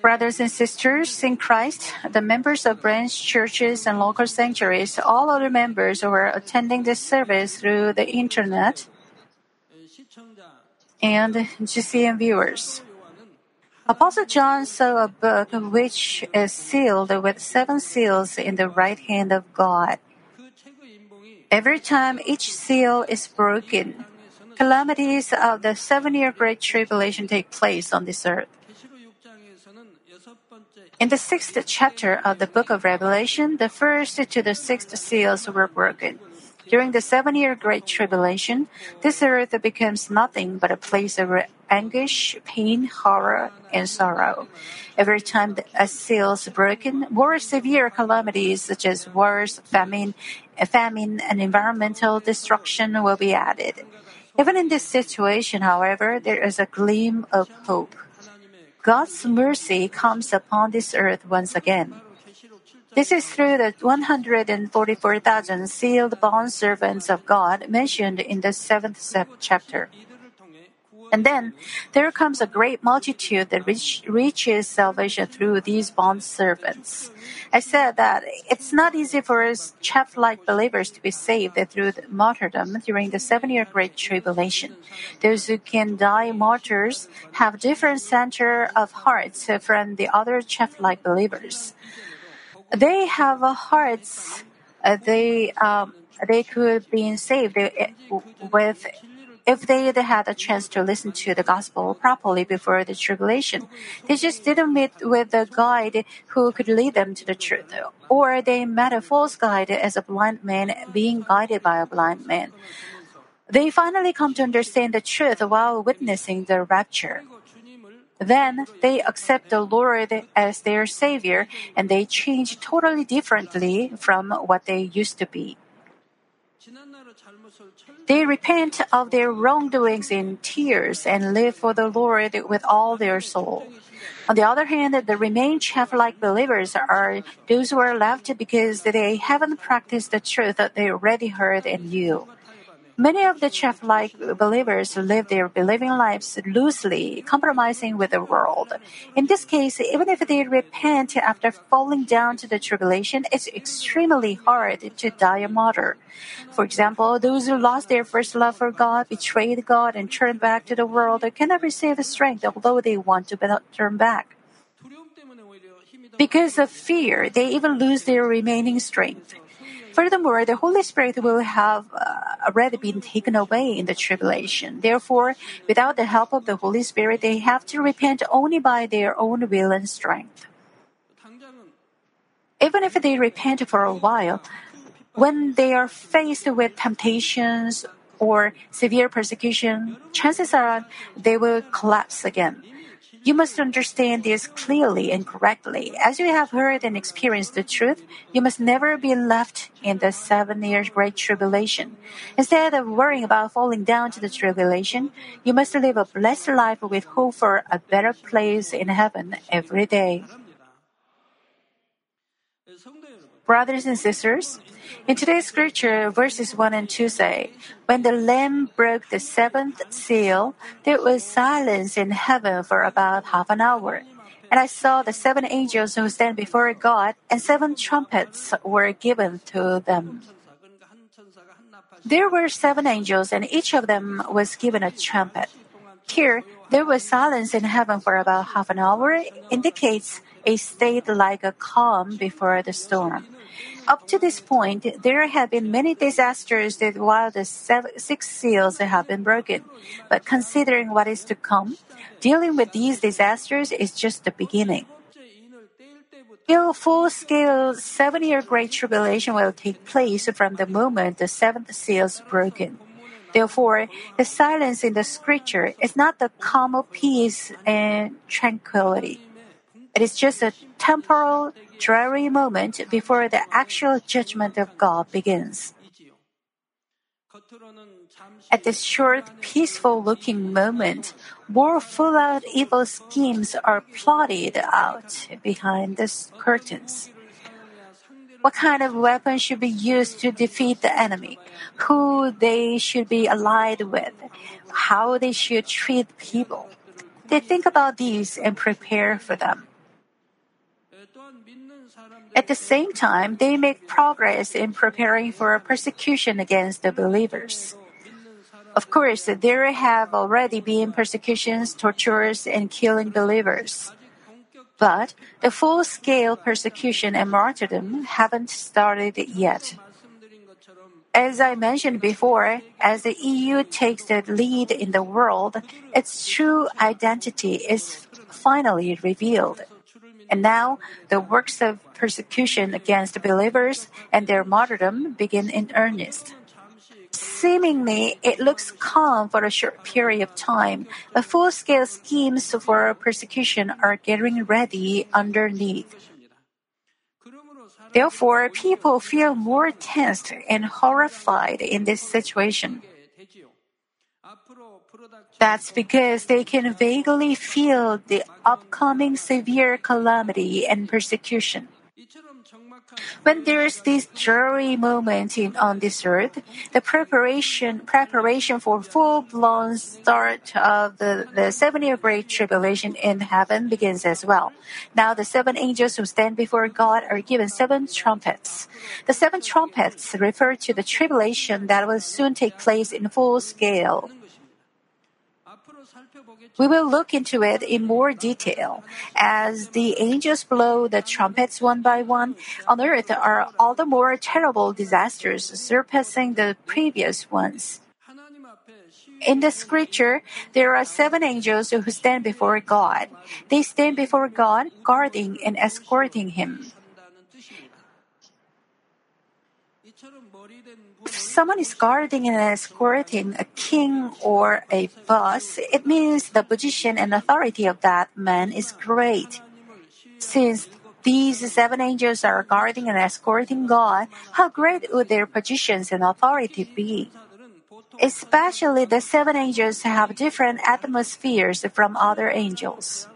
Brothers and sisters in Christ, the members of branch churches and local sanctuaries, all other members who are attending this service through the internet, and GCN viewers. Apostle John saw a book which is sealed with seven seals in the right hand of God. Every time each seal is broken, calamities of the seven year Great Tribulation take place on this earth. In the sixth chapter of the book of Revelation, the first to the sixth seals were broken. During the seven year Great Tribulation, this earth becomes nothing but a place of anguish, pain, horror, and sorrow. Every time a seal is broken, more severe calamities such as wars, famine, famine, and environmental destruction will be added. Even in this situation, however, there is a gleam of hope. God's mercy comes upon this earth once again. This is through the 144,000 sealed bond servants of God mentioned in the seventh chapter. And then there comes a great multitude that reach, reaches salvation through these bond servants. I said that it's not easy for us chaff-like believers to be saved through martyrdom during the seven-year Great Tribulation. Those who can die martyrs have different center of hearts from the other chaff-like believers. They have hearts. Uh, they um, they could be saved with if they had had a chance to listen to the gospel properly before the tribulation. They just didn't meet with a guide who could lead them to the truth. Or they met a false guide as a blind man being guided by a blind man. They finally come to understand the truth while witnessing the rapture. Then they accept the Lord as their Savior and they change totally differently from what they used to be. They repent of their wrongdoings in tears and live for the Lord with all their soul. On the other hand, the remaining chaff-like believers are those who are left because they haven't practiced the truth that they already heard and knew. Many of the chaff-like believers live their believing lives loosely, compromising with the world. In this case, even if they repent after falling down to the tribulation, it's extremely hard to die a martyr. For example, those who lost their first love for God, betrayed God, and turned back to the world cannot receive strength although they want to turn back. Because of fear, they even lose their remaining strength. Furthermore, the Holy Spirit will have uh, already been taken away in the tribulation. Therefore, without the help of the Holy Spirit, they have to repent only by their own will and strength. Even if they repent for a while, when they are faced with temptations or severe persecution, chances are they will collapse again. You must understand this clearly and correctly. As you have heard and experienced the truth, you must never be left in the seven years great tribulation. Instead of worrying about falling down to the tribulation, you must live a blessed life with hope for a better place in heaven every day. Brothers and sisters, in today's scripture, verses 1 and 2 say, When the Lamb broke the seventh seal, there was silence in heaven for about half an hour. And I saw the seven angels who stand before God, and seven trumpets were given to them. There were seven angels, and each of them was given a trumpet. Here, there was silence in heaven for about half an hour, indicates a state like a calm before the storm. Up to this point, there have been many disasters that while the six seals have been broken. But considering what is to come, dealing with these disasters is just the beginning. A full-scale seven-year Great Tribulation will take place from the moment the seventh seal is broken. Therefore, the silence in the scripture is not the calm of peace and tranquility. It is just a temporal, dreary moment before the actual judgment of God begins. At this short, peaceful looking moment, more full out evil schemes are plotted out behind the curtains. What kind of weapon should be used to defeat the enemy? Who they should be allied with? How they should treat people? they think about these and prepare for them. At the same time, they make progress in preparing for a persecution against the believers. Of course, there have already been persecutions, tortures, and killing believers. But the full scale persecution and martyrdom haven't started yet. As I mentioned before, as the EU takes the lead in the world, its true identity is finally revealed. And now, the works of persecution against believers and their martyrdom begin in earnest. Seemingly, it looks calm for a short period of time, but full scale schemes for persecution are getting ready underneath. Therefore, people feel more tensed and horrified in this situation. That's because they can vaguely feel the upcoming severe calamity and persecution. When there's this dreary moment in, on this earth, the preparation preparation for full blown start of the, the seven year great tribulation in heaven begins as well. Now the seven angels who stand before God are given seven trumpets. The seven trumpets refer to the tribulation that will soon take place in full scale. We will look into it in more detail. As the angels blow the trumpets one by one, on earth are all the more terrible disasters surpassing the previous ones. In the scripture, there are seven angels who stand before God. They stand before God, guarding and escorting him. If someone is guarding and escorting a king or a boss, it means the position and authority of that man is great. Since these seven angels are guarding and escorting God, how great would their positions and authority be? Especially the seven angels have different atmospheres from other angels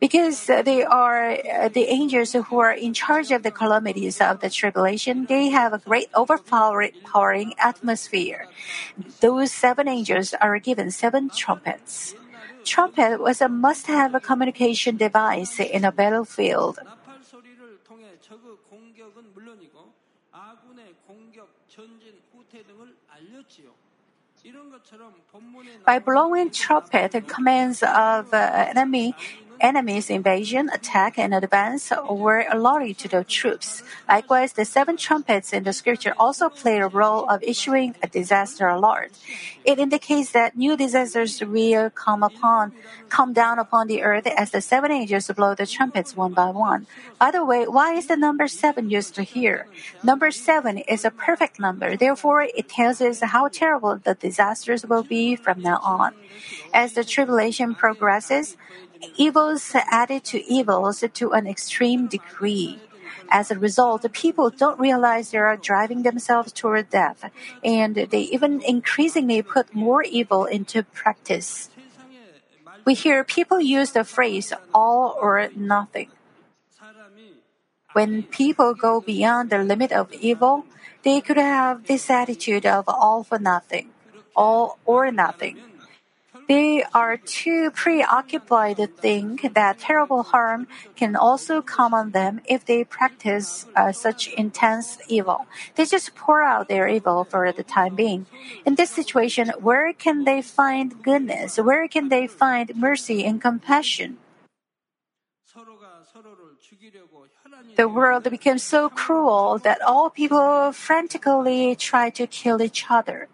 because they are uh, the angels who are in charge of the calamities of the tribulation, they have a great overpowering atmosphere. Those seven angels are given seven trumpets. Trumpet was a must-have communication device in a battlefield. By blowing trumpet, commands of uh, enemy enemy's invasion, attack, and advance were allotted to the troops. Likewise, the seven trumpets in the scripture also play a role of issuing a disaster alert. It indicates that new disasters will come upon, come down upon the earth as the seven angels blow the trumpets one by one. By the way, why is the number seven used here? Number seven is a perfect number, therefore it tells us how terrible the disasters will be from now on. As the tribulation progresses, evils added to evils to an extreme degree. As a result, the people don't realize they are driving themselves toward death, and they even increasingly put more evil into practice. We hear people use the phrase all or nothing. When people go beyond the limit of evil, they could have this attitude of all for nothing, all or nothing. They are too preoccupied to think that terrible harm can also come on them if they practice uh, such intense evil. They just pour out their evil for the time being. In this situation, where can they find goodness? Where can they find mercy and compassion? The world becomes so cruel that all people frantically try to kill each other.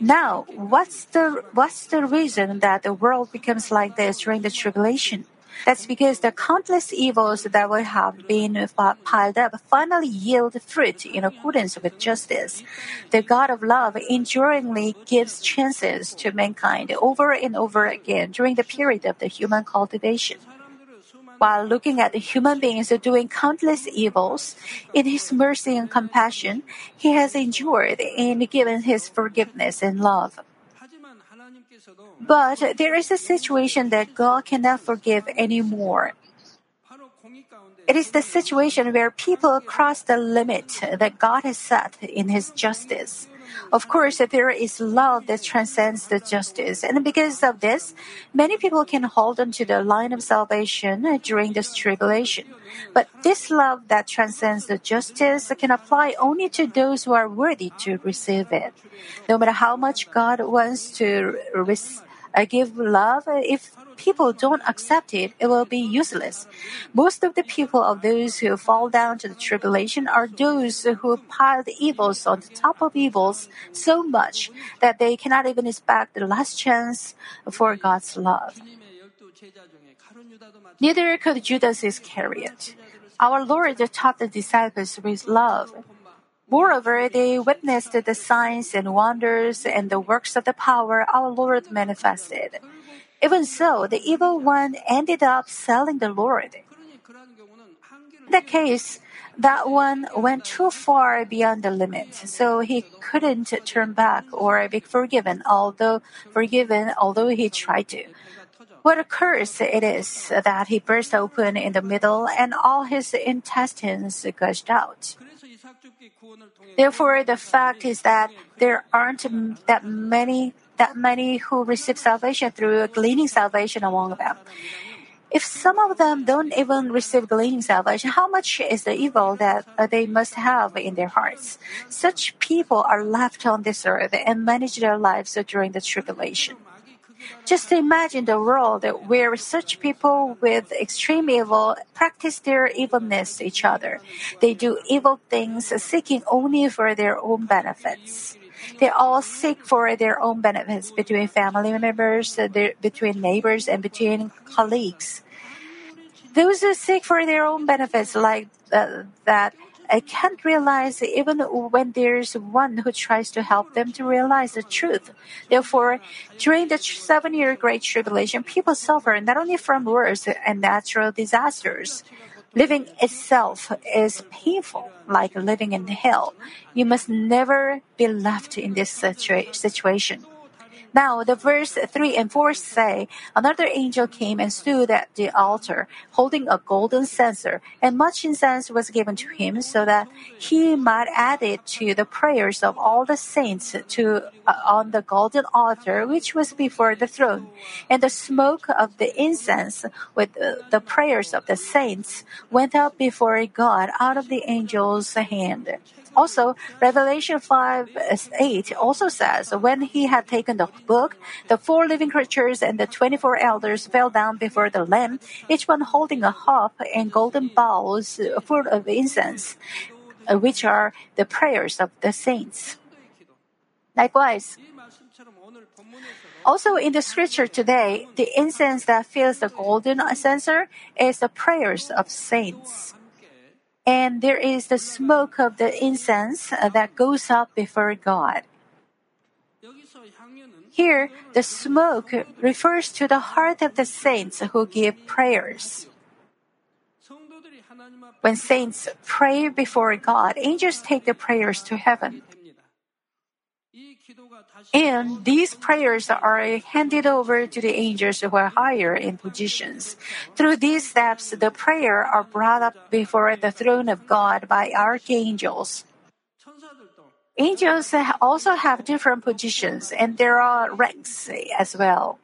Now, what's the what's the reason that the world becomes like this during the tribulation? That's because the countless evils that will have been uh, piled up finally yield fruit in accordance with justice. The God of love enduringly gives chances to mankind over and over again during the period of the human cultivation. While looking at human beings doing countless evils, in His mercy and compassion, He has endured and given His forgiveness and love. But there is a situation that God cannot forgive anymore. It is the situation where people cross the limit that God has set in His justice. Of course, there is love that transcends the justice, and because of this, many people can hold on to the line of salvation uh, during this tribulation. But this love that transcends the justice can apply only to those who are worthy to receive it. No matter how much God wants to uh, give love, if people don't accept it, it will be useless. Most of the people of those who fall down to the tribulation are those who pile the evils on the top of evils so much that they cannot even expect the last chance for God's love. Neither could Judas Iscariot. Our Lord taught the disciples with love. Moreover, they witnessed the signs and wonders and the works of the power our Lord manifested. Even so, the evil one ended up selling the Lord. In that case, that one went too far beyond the limit, so he couldn't turn back or be forgiven, although forgiven, although he tried to. What a curse it is that he burst open in the middle and all his intestines gushed out. Therefore, the fact is that there aren't that many that many who receive salvation through gleaning salvation among them. If some of them don't even receive gleaning salvation, how much is the evil that uh, they must have in their hearts? Such people are left on this earth and manage their lives during the tribulation. Just imagine the world where such people with extreme evil practice their evilness to each other. They do evil things seeking only for their own benefits. They all seek for their own benefits between family members, between neighbors, and between colleagues. Those who seek for their own benefits like uh, that can't realize even when there's one who tries to help them to realize the truth. Therefore, during the seven year Great Tribulation, people suffer not only from wars and natural disasters, Living itself is painful, like living in hell. You must never be left in this situa- situation. Now, the verse 3 and 4 say, Another angel came and stood at the altar, holding a golden censer, and much incense was given to him, so that he might add it to the prayers of all the saints to uh, on the golden altar which was before the throne. And the smoke of the incense with uh, the prayers of the saints went up before God out of the angel's hand. Also, Revelation 5 8 also says, When he had taken the book, the four living creatures and the 24 elders fell down before the Lamb, each one holding a harp and golden bowls full of incense, uh, which are the prayers of the saints. Likewise, also in the scripture today, the incense that fills the golden censer is the prayers of saints and there is the smoke of the incense uh, that goes up before God. Here, the smoke refers to the heart of the saints who give prayers. When saints pray before God, angels take the prayers to heaven. And these prayers are handed over to the angels who are higher in positions. Through these steps, the prayer are brought up before the throne of God by archangels. Angels also have different positions and there are ranks as well.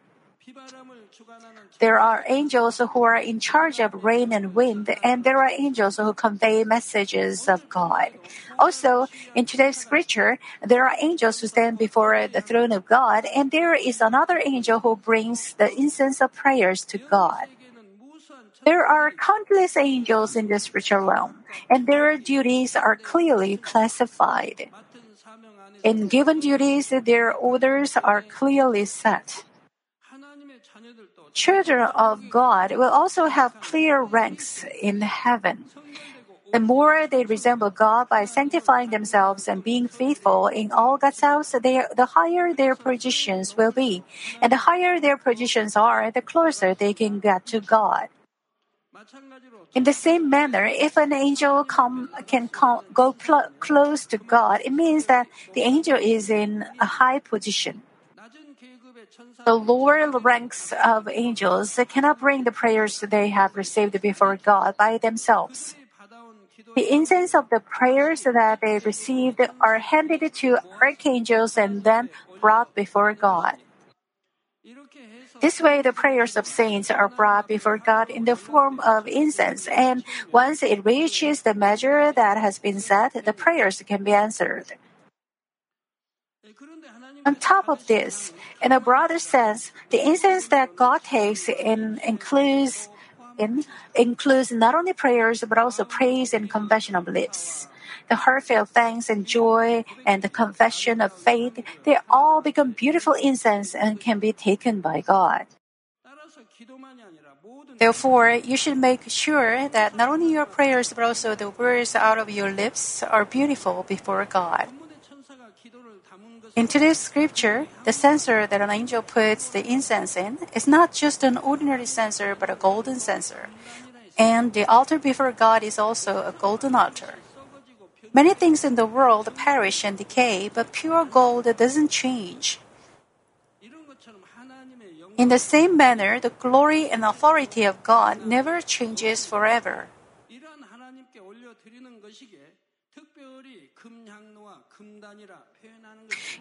There are angels who are in charge of rain and wind, and there are angels who convey messages of God. Also, in today's scripture, there are angels who stand before the throne of God, and there is another angel who brings the incense of prayers to God. There are countless angels in the spiritual realm, and their duties are clearly classified. In given duties, their orders are clearly set. Children of God will also have clear ranks in heaven. The more they resemble God by sanctifying themselves and being faithful in all God's house, they, the higher their positions will be. And the higher their positions are, the closer they can get to God. In the same manner, if an angel come, can come, go pl- close to God, it means that the angel is in a high position. The lower ranks of angels cannot bring the prayers they have received before God by themselves. The incense of the prayers that they received are handed to archangels and then brought before God. This way, the prayers of saints are brought before God in the form of incense, and once it reaches the measure that has been set, the prayers can be answered. On top of this, in a broader sense, the incense that God takes in includes in, includes not only prayers but also praise and confession of lips. The heartfelt thanks and joy and the confession of faith, they all become beautiful incense and can be taken by God. Therefore, you should make sure that not only your prayers but also the words out of your lips are beautiful before God. In today's scripture, the censer that an angel puts the incense in is not just an ordinary censer but a golden censer. And the altar before God is also a golden altar. Many things in the world perish and decay, but pure gold doesn't change. In the same manner, the glory and authority of God never changes forever.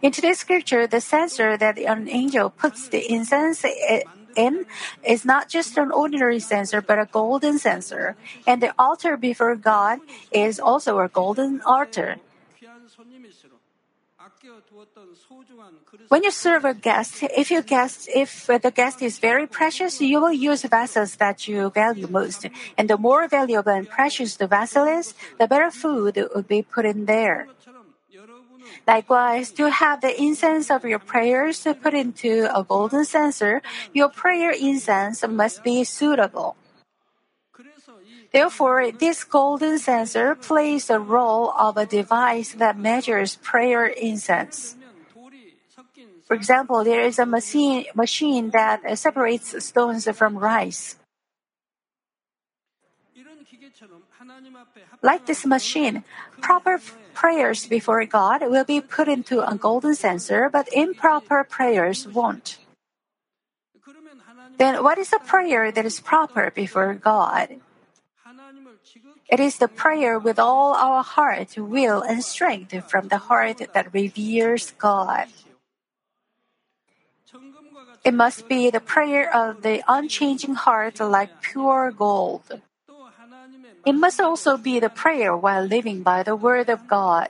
In today's scripture, the censer that an angel puts the incense in is not just an ordinary censer, but a golden censer. And the altar before God is also a golden altar. When you serve a guest, if you guest, if the guest is very precious, you will use vessels that you value most. And the more valuable and precious the vessel is, the better food will be put in there. Likewise, to have the incense of your prayers put into a golden censer, your prayer incense must be suitable. Therefore, this golden censer plays the role of a device that measures prayer incense. For example, there is a machine, machine that separates stones from rice. Like this machine, proper prayers before God will be put into a golden censer, but improper prayers won't. Then what is a prayer that is proper before God? It is the prayer with all our heart, will, and strength from the heart that reveres God. It must be the prayer of the unchanging heart like pure gold. It must also be the prayer while living by the Word of God.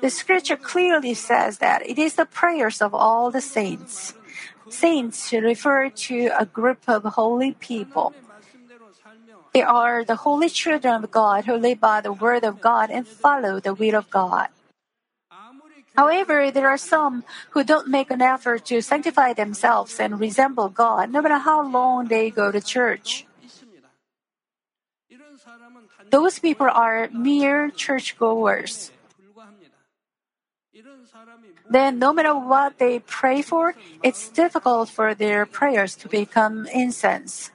The scripture clearly says that it is the prayers of all the saints. Saints refer to a group of holy people. They are the holy children of God who live by the Word of God and follow the will of God. However, there are some who don't make an effort to sanctify themselves and resemble God no matter how long they go to church. Those people are mere churchgoers. Then, no matter what they pray for, it's difficult for their prayers to become incense.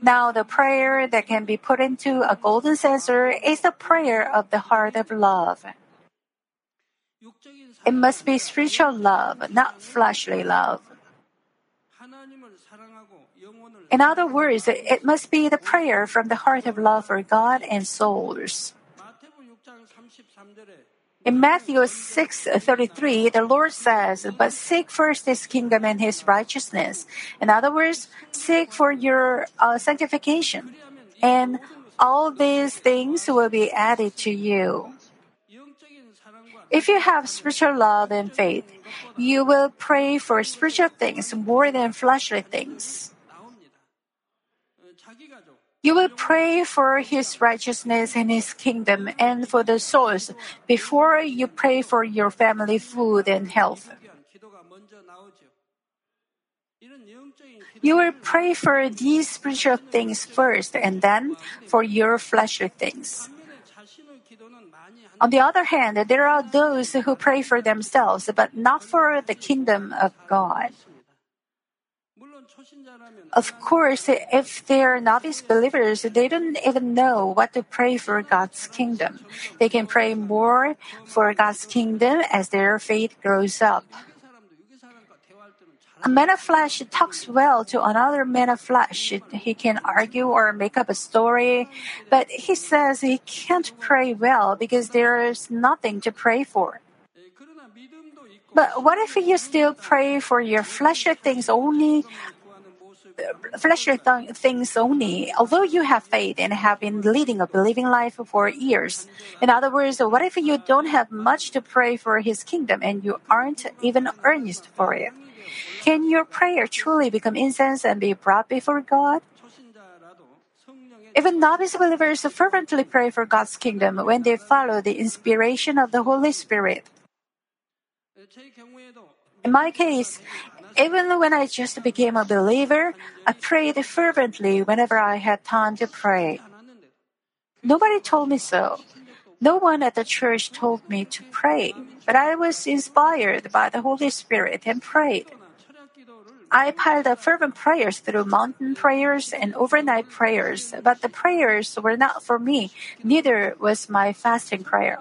Now, the prayer that can be put into a golden censer is the prayer of the heart of love. It must be spiritual love, not fleshly love. In other words, it must be the prayer from the heart of love for God and souls. In Matthew 6:33, the Lord says, "But seek first His kingdom and His righteousness." In other words, seek for your uh, sanctification, and all these things will be added to you. If you have spiritual love and faith, you will pray for spiritual things more than fleshly things. You will pray for His righteousness and His kingdom and for the souls before you pray for your family food and health. You will pray for these spiritual things first and then for your fleshly things. On the other hand, there are those who pray for themselves but not for the kingdom of God. Of course, if they are novice believers, they don't even know what to pray for God's kingdom. They can pray more for God's kingdom as their faith grows up. a man of flesh talks well to another man of flesh. He can argue or make up a story, but he says he can't pray well because there is nothing to pray for. But what if you still pray for your fleshly things only? Fleshly th- things only, although you have faith and have been leading a believing life for years. In other words, what if you don't have much to pray for His kingdom and you aren't even earnest for it? Can your prayer truly become incense and be brought before God? Even novice believers fervently pray for God's kingdom when they follow the inspiration of the Holy Spirit. In my case, even when I just became a believer, I prayed fervently whenever I had time to pray. Nobody told me so. No one at the church told me to pray, but I was inspired by the Holy Spirit and prayed. I piled up fervent prayers through mountain prayers and overnight prayers, but the prayers were not for me, neither was my fasting prayer.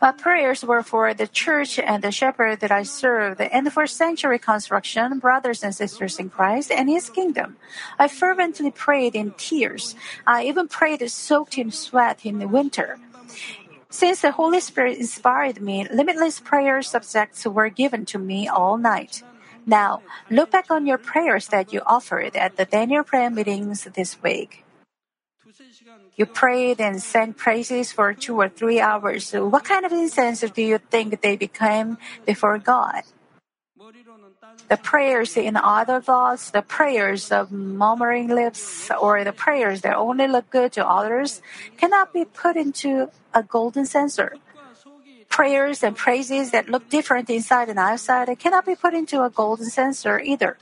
My prayers were for the church and the shepherd that I served, and for sanctuary construction, brothers and sisters in Christ, and His kingdom. I fervently prayed in tears. I even prayed soaked in sweat in the winter. Since the Holy Spirit inspired me, limitless prayer subjects were given to me all night. Now, look back on your prayers that you offered at the Daniel prayer meetings this week. You prayed and sang praises for two or three hours. What kind of incense do you think they became before God? The prayers in other thoughts, the prayers of murmuring lips, or the prayers that only look good to others cannot be put into a golden censer. Prayers and praises that look different inside and outside cannot be put into a golden censer either.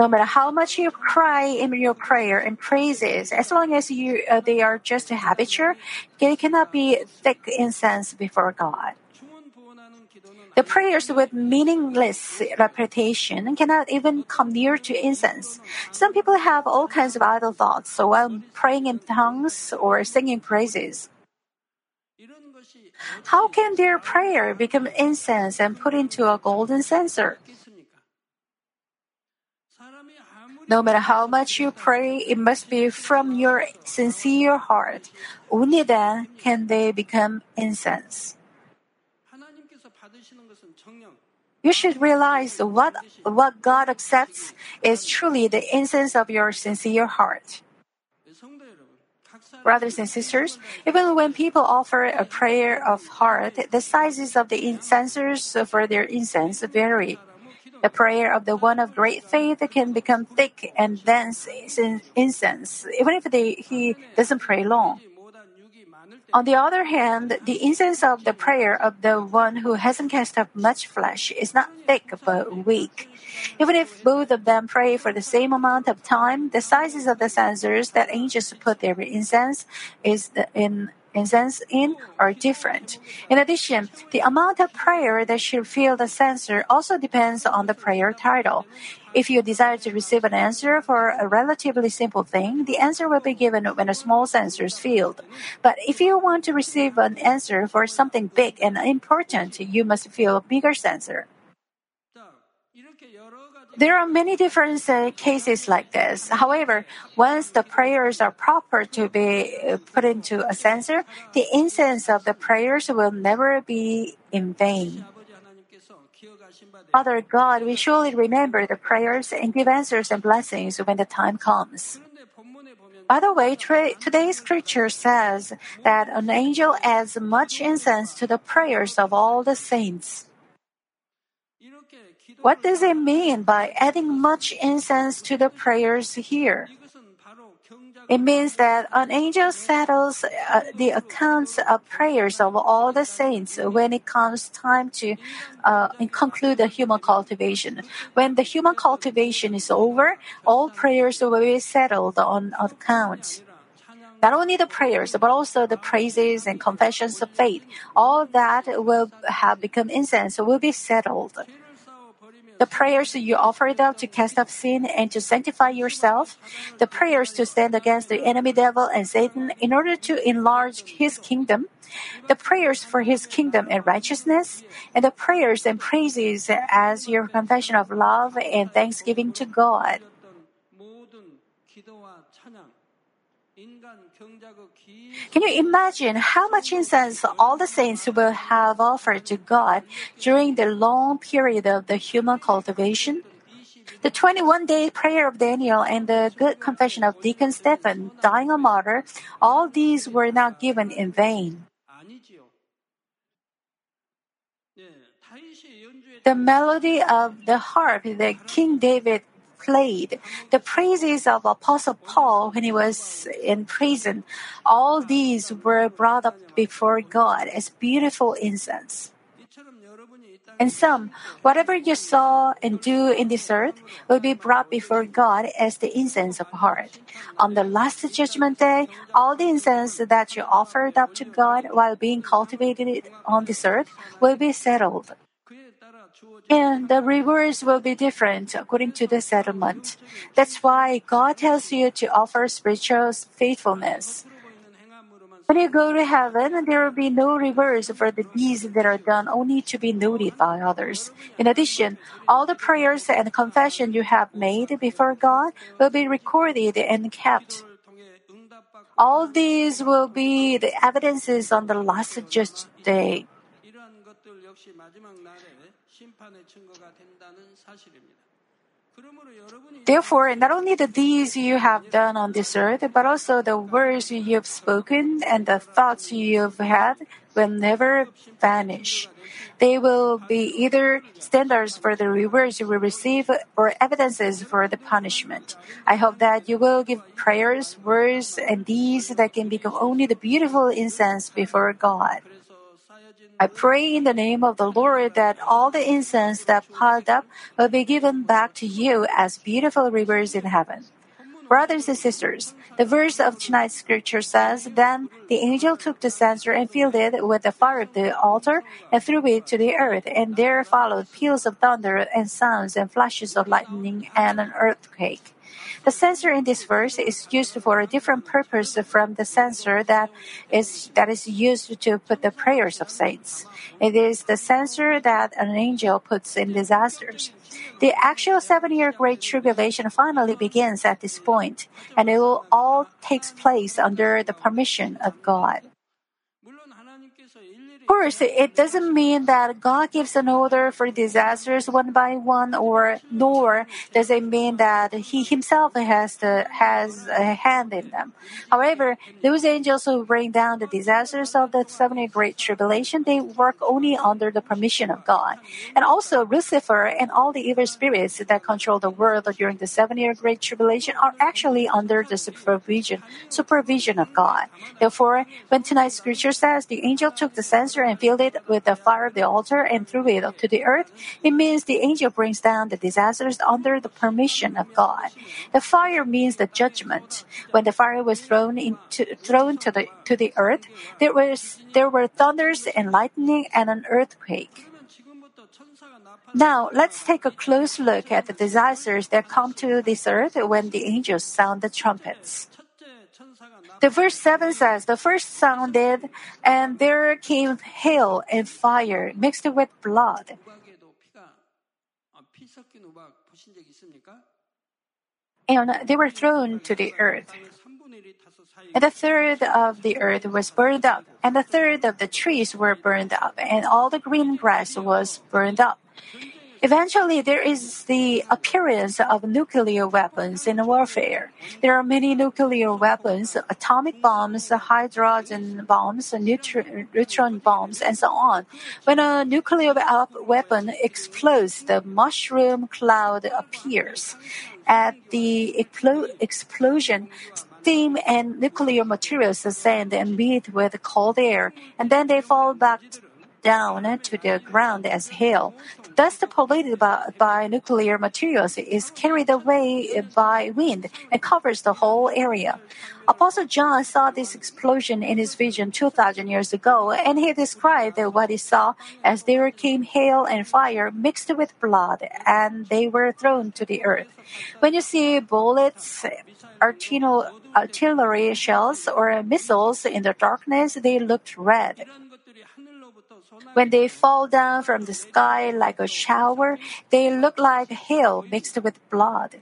No matter how much you cry in your prayer and praises, as long as you uh, they are just a habitual, they cannot be thick incense before God. The prayers with meaningless repetition cannot even come near to incense. Some people have all kinds of idle thoughts while praying in tongues or singing praises. How can their prayer become incense and put into a golden censer? No matter how much you pray, it must be from your sincere heart. Only then can they become incense. You should realize what, what God accepts is truly the incense of your sincere heart. Brothers and sisters, even when people offer a prayer of heart, the sizes of the incensers for their incense vary. The prayer of the one of great faith can become thick and dense incense, even if they, he doesn't pray long. On the other hand, the incense of the prayer of the one who hasn't cast up much flesh is not thick but weak. Even if both of them pray for the same amount of time, the sizes of the censers that angels put their incense is in incense in are different. In addition, the amount of prayer that should fill the censer also depends on the prayer title. If you desire to receive an answer for a relatively simple thing, the answer will be given when a small censer is filled. But if you want to receive an answer for something big and important, you must fill a bigger censer. There are many different uh, cases like this. However, once the prayers are proper to be uh, put into a censer, the incense of the prayers will never be in vain. Father God, we surely remember the prayers and give answers and blessings when the time comes. By the way, tra- today's scripture says that an angel adds much incense to the prayers of all the saints. What does it mean by adding much incense to the prayers here? It means that an angel settles uh, the accounts of prayers of all the saints when it comes time to uh, conclude the human cultivation. When the human cultivation is over, all prayers will be settled on account. Not only the prayers, but also the praises and confessions of faith, all that will have become incense will be settled. The prayers you offer them to cast off sin and to sanctify yourself, the prayers to stand against the enemy devil and Satan in order to enlarge his kingdom, the prayers for his kingdom and righteousness, and the prayers and praises as your confession of love and thanksgiving to God. Can you imagine how much incense all the saints will have offered to God during the long period of the human cultivation? The 21 day prayer of Daniel and the good confession of Deacon Stephen dying a martyr, all these were not given in vain. The melody of the harp that King David played, the praises of Apostle Paul when he was in prison, all these were brought up before God as beautiful incense. And some, whatever you saw and do in this earth will be brought before God as the incense of heart. On the last judgment day, all the incense that you offered up to God while being cultivated on this earth will be settled. And the rewards will be different according to the settlement. That's why God tells you to offer spiritual faithfulness. When you go to heaven, there will be no rewards for the deeds that are done only to be noted by others. In addition, all the prayers and confession you have made before God will be recorded and kept. All these will be the evidences on the last judgment day. Therefore, not only the deeds you have done on this earth, but also the words you have spoken and the thoughts you have had will never vanish. They will be either standards for the rewards you will receive or evidences for the punishment. I hope that you will give prayers, words, and deeds that can become only the beautiful incense before God. I pray in the name of the Lord that all the incense that piled up will be given back to you as beautiful rivers in heaven. Brothers and sisters, the verse of tonight's scripture says, Then the angel took the censer and filled it with the fire of the altar and threw it to the earth, and there followed peals of thunder and sounds and flashes of lightning and an earthquake. The censer in this verse is used for a different purpose from the censer that is that is used to put the prayers of saints. It is the censer that an angel puts in disasters. The actual seven-year Great Tribulation finally begins at this point, and it will all takes place under the permission of God. Of course, it doesn't mean that God gives an order for disasters one by one, or nor does it mean that He Himself has has a hand in them. However, those angels who bring down the disasters of the seven-year Great Tribulation, they work only under the permission of God. And also, Lucifer and all the evil spirits that control the world during the seven-year Great Tribulation are actually under the supervision supervision of God. Therefore, when tonight's scripture says the angel took the censer and filled it with the fire of the altar and threw it to the earth, it means the angel brings down the disasters under the permission of God. The fire means the judgment. When the fire was thrown into thrown to the to the earth, there was there were thunders and lightning and an earthquake. Now, let's take a close look at the disasters that come to this earth when the angels sound the trumpets. The verse 7 says, The first sounded, and there came hail and fire mixed with blood. And they were thrown to the earth. And the third of the earth was burned up, and a third of the trees were burned up, and all the green grass was burned up. Eventually, there is the appearance of nuclear weapons in warfare. There are many nuclear weapons, atomic bombs, hydrogen bombs, neutron bombs, and so on. When a nuclear weapon explodes, the mushroom cloud appears. At the explosion, steam and nuclear materials ascend and meet with cold air, and then they fall back down to the ground as hail. The dust polluted by, by nuclear materials is carried away by wind and covers the whole area. Apostle John saw this explosion in his vision 2,000 years ago, and he described what he saw as there came hail and fire mixed with blood, and they were thrown to the earth. When you see bullets, artillery shells, or missiles in the darkness, they looked red. When they fall down from the sky like a shower, they look like hail mixed with blood.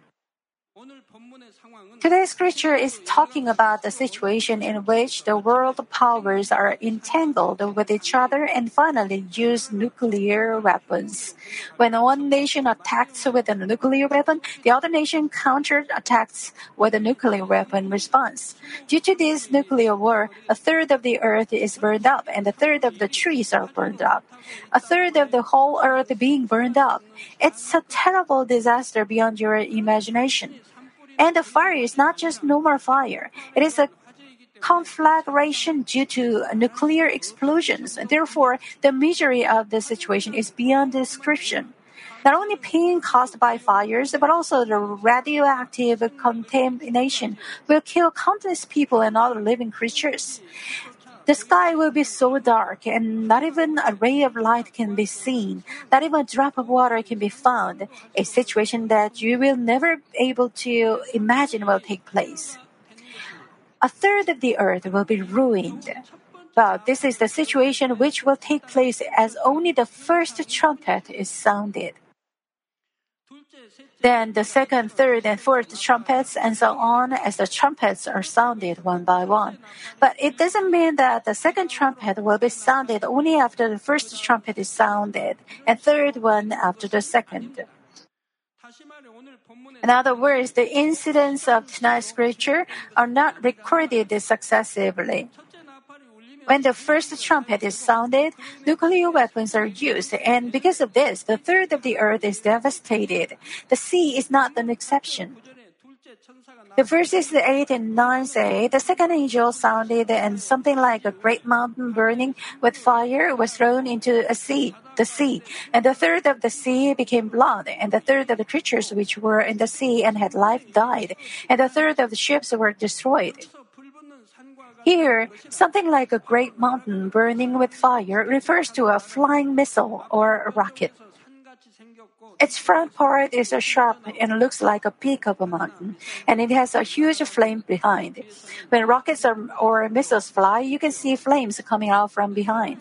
Today's scripture is talking about the situation in which the world powers are entangled with each other and finally use nuclear weapons. When one nation attacks with a nuclear weapon, the other nation counterattacks with a nuclear weapon response. Due to this nuclear war, a third of the earth is burned up and a third of the trees are burned up. A third of the whole earth being burned up. It's a terrible disaster beyond your imagination. And the fire is not just normal fire, it is a conflagration due to nuclear explosions. Therefore, the misery of the situation is beyond description. Not only pain caused by fires, but also the radioactive contamination will kill countless people and other living creatures. The sky will be so dark and not even a ray of light can be seen. Not even a drop of water can be found. A situation that you will never able to imagine will take place. A third of the earth will be ruined. But this is the situation which will take place as only the first trumpet is sounded. Then the second, third, and fourth trumpets, and so on, as the trumpets are sounded one by one. But it doesn't mean that the second trumpet will be sounded only after the first trumpet is sounded, and third one after the second. In other words, the incidents of tonight's scripture are not recorded successively. When the first trumpet is sounded, nuclear weapons are used, and because of this, the third of the earth is devastated. The sea is not an exception. The verses 8 and 9 say, The second angel sounded, and something like a great mountain burning with fire was thrown into a sea, the sea. And the third of the sea became blood, and the third of the creatures which were in the sea and had life died, and the third of the ships were destroyed. Here, something like a great mountain burning with fire refers to a flying missile or a rocket. Its front part is sharp and looks like a peak of a mountain, and it has a huge flame behind. When rockets or, or missiles fly, you can see flames coming out from behind.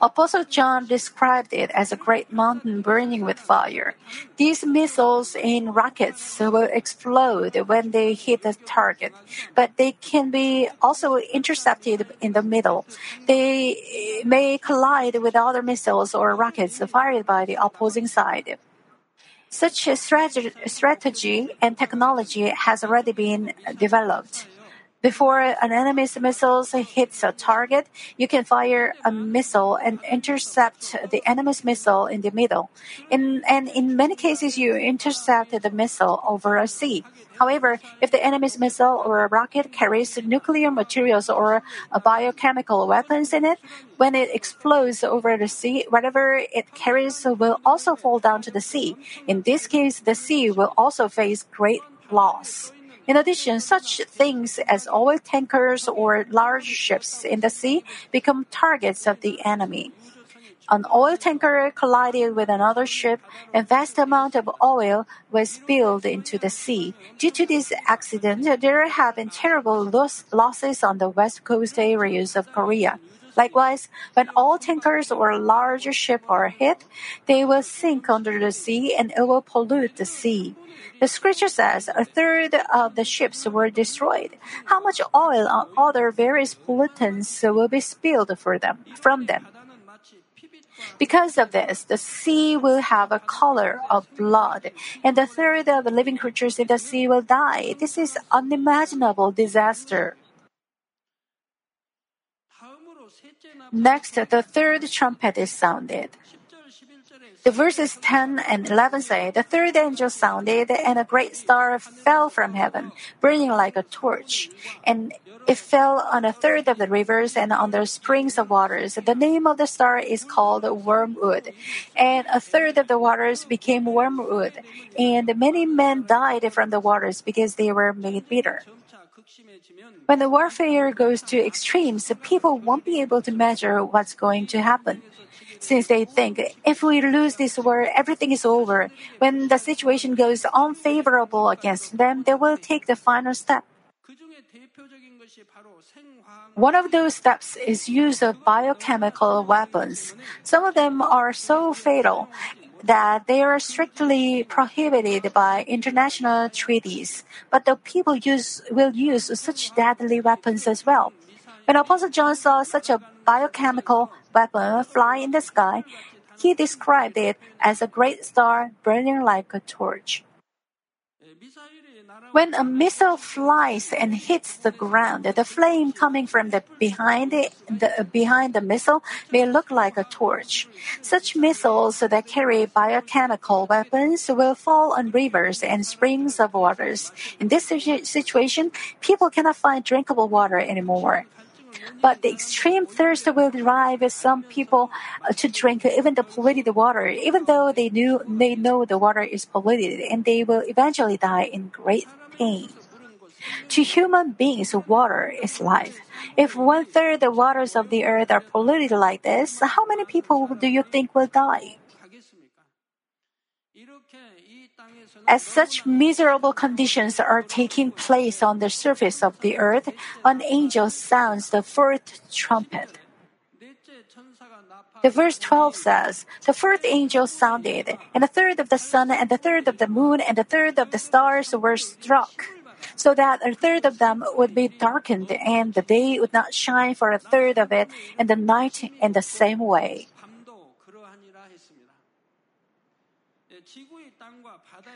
Apostle John described it as a great mountain burning with fire. These missiles and rockets will explode when they hit the target, but they can be also intercepted in the middle. They may collide with other missiles or rockets fired by the opposing side. Such a strategy and technology has already been developed. Before an enemy's missiles hits a target, you can fire a missile and intercept the enemy's missile in the middle. In, and in many cases, you intercept the missile over a sea. However, if the enemy's missile or a rocket carries nuclear materials or biochemical weapons in it, when it explodes over the sea, whatever it carries will also fall down to the sea. In this case, the sea will also face great loss. In addition, such things as oil tankers or large ships in the sea become targets of the enemy. An oil tanker collided with another ship, and vast amount of oil was spilled into the sea. Due to this accident, there have been terrible loss- losses on the west coast areas of Korea. Likewise, when all tankers or large ships are hit, they will sink under the sea and it will pollute the sea. The scripture says a third of the ships were destroyed. How much oil and other various pollutants will be spilled for them, from them? Because of this, the sea will have a color of blood, and a third of the living creatures in the sea will die. This is unimaginable disaster. Next, the third trumpet is sounded. The verses 10 and 11 say, The third angel sounded, and a great star fell from heaven, burning like a torch. And it fell on a third of the rivers and on the springs of waters. The name of the star is called wormwood. And a third of the waters became wormwood. And many men died from the waters because they were made bitter. When the warfare goes to extremes, the people won't be able to measure what's going to happen. Since they think if we lose this war, everything is over. When the situation goes unfavorable against them, they will take the final step. One of those steps is use of biochemical weapons. Some of them are so fatal that they are strictly prohibited by international treaties. But the people use, will use such deadly weapons as well. When Apostle John saw such a biochemical weapon fly in the sky, he described it as a great star burning like a torch. When a missile flies and hits the ground, the flame coming from the behind it, the, uh, behind the missile may look like a torch. Such missiles that carry biochemical weapons will fall on rivers and springs of waters. In this situation, people cannot find drinkable water anymore. But the extreme thirst will drive some people uh, to drink even the polluted water, even though they knew they know the water is polluted, and they will eventually die in great pain. To human beings, water is life. If one third the waters of the earth are polluted like this, how many people do you think will die? As such miserable conditions are taking place on the surface of the earth, an angel sounds the fourth trumpet. The verse 12 says, The fourth angel sounded, and a third of the sun, and a third of the moon, and a third of the stars were struck, so that a third of them would be darkened, and the day would not shine for a third of it, and the night in the same way.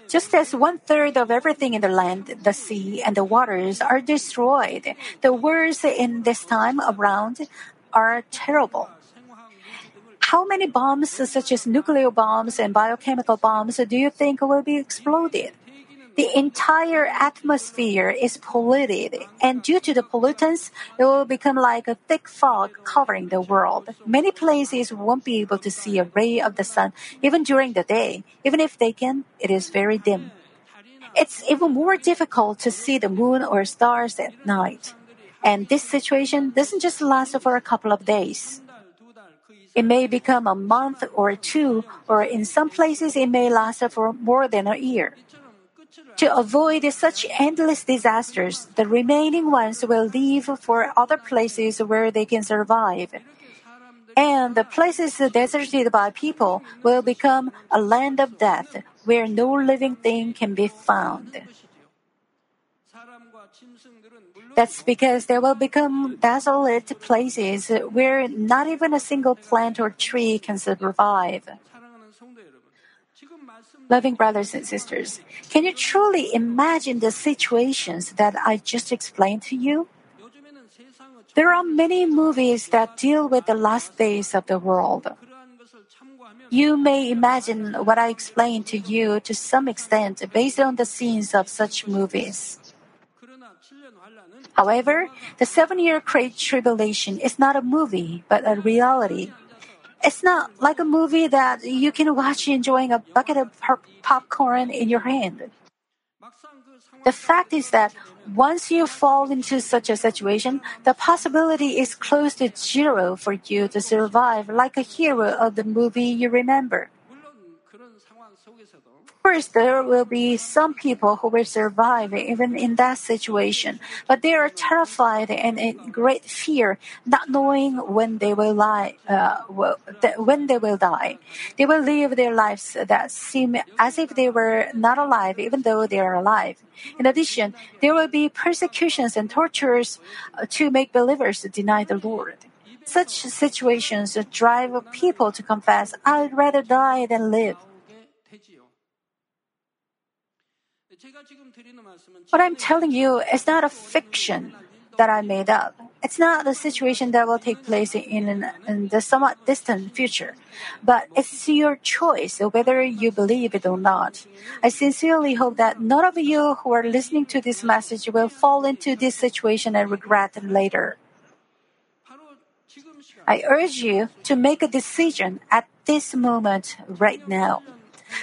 Just as one third of everything in the land, the sea, and the waters are destroyed, the wars in this time around are terrible. How many bombs, such as nuclear bombs and biochemical bombs, do you think will be exploded? The entire atmosphere is polluted, and due to the pollutants, it will become like a thick fog covering the world. Many places won't be able to see a ray of the sun even during the day. Even if they can, it is very dim. It's even more difficult to see the moon or stars at night. And this situation doesn't just last for a couple of days. It may become a month or two, or in some places it may last for more than a year. To avoid such endless disasters, the remaining ones will leave for other places where they can survive. And the places deserted by people will become a land of death where no living thing can be found. That's because they will become desolate places where not even a single plant or tree can survive. Loving brothers and sisters, can you truly imagine the situations that I just explained to you? There are many movies that deal with the last days of the world. You may imagine what I explained to you to some extent based on the scenes of such movies. However, the seven year Great Tribulation is not a movie, but a reality. It's not like a movie that you can watch enjoying a bucket of popcorn in your hand. The fact is that once you fall into such a situation, the possibility is close to zero for you to survive like a hero of the movie you remember course, there will be some people who will survive even in that situation, but they are terrified and in great fear, not knowing when they will lie, uh, when they will die. They will live their lives that seem as if they were not alive, even though they are alive. In addition, there will be persecutions and tortures uh, to make believers deny the Lord. Such situations drive people to confess, I'd rather die than live. What I'm telling you is not a fiction. that I made up. It's not the situation that will take place in, in the somewhat distant future, but it's your choice whether you believe it or not. I sincerely hope that none of you who are listening to this message will fall into this situation and regret it later. I urge you to make a decision at this moment right now.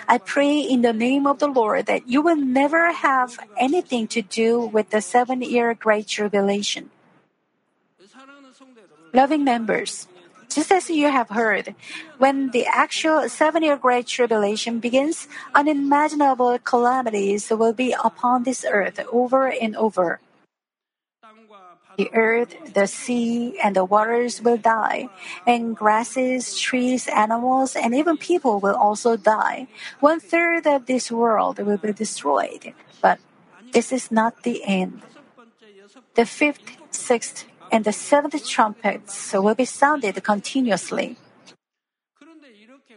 I pray in the name of the Lord that you will never have anything to do with the seven year Great Tribulation. Loving members, just as you have heard, when the actual seven year Great Tribulation begins, unimaginable calamities will be upon this earth over and over. The earth, the sea, and the waters will die, and grasses, trees, animals, and even people will also die. One third of this world will be destroyed. But this is not the end. The fifth, sixth, and the seventh trumpets will be sounded continuously.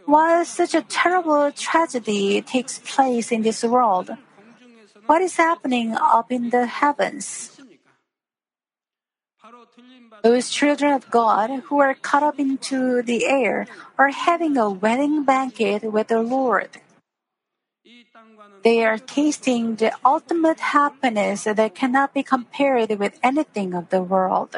While such a terrible tragedy takes place in this world, what is happening up in the heavens? Those children of God who are caught up into the air are having a wedding banquet with the Lord. They are tasting the ultimate happiness that cannot be compared with anything of the world.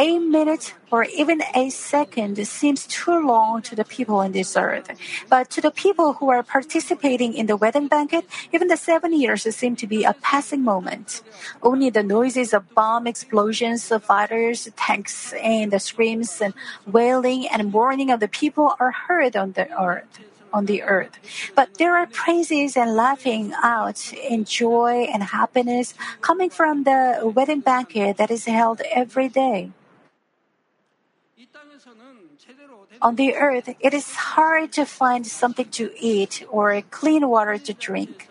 A minute or even a second seems too long to the people on this earth. But to the people who are participating in the wedding banquet, even the seven years seem to be a passing moment. Only the noises of bomb explosions, of fighters, tanks, and the screams and wailing and mourning of the people are heard on the earth on the earth. But there are praises and laughing out in joy and happiness coming from the wedding banquet that is held every day. On the earth, it is hard to find something to eat or clean water to drink.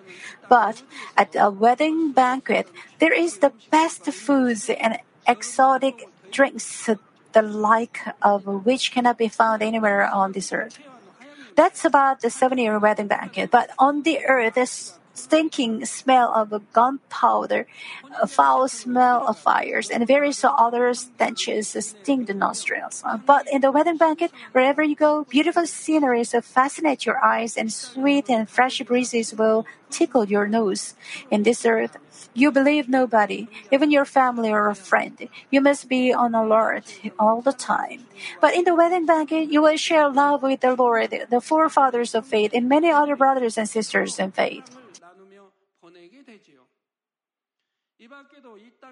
But at a wedding banquet, there is the best foods and exotic drinks, the like of which cannot be found anywhere on this earth. That's about the seven year wedding banquet. But on the earth, stinking smell of gunpowder, a foul smell of fires, and various other stenches sting the nostrils. Uh, but in the wedding banquet, wherever you go, beautiful sceneries fascinate your eyes, and sweet and fresh breezes will tickle your nose. In this earth, you believe nobody, even your family or a friend. You must be on alert all the time. But in the wedding banquet, you will share love with the Lord, the forefathers of faith, and many other brothers and sisters in faith.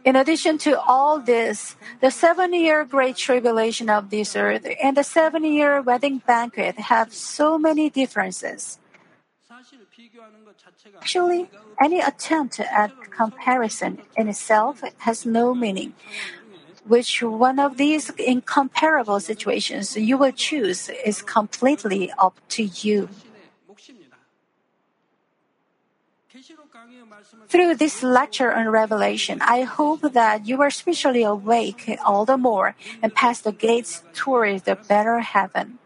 In addition to all this, the seven year great tribulation of this earth and the seven year wedding banquet have so many differences. Actually, any attempt at comparison in itself has no meaning. Which one of these incomparable situations you will choose is completely up to you. Through this lecture on Revelation, I hope that you are spiritually awake all the more and pass the gates towards the better heaven.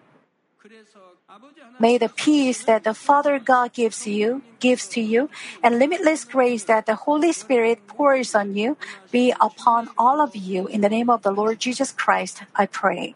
May the peace that the Father God gives you, gives to you, and limitless grace that the Holy Spirit pours on you be upon all of you. In the name of the Lord Jesus Christ, I pray.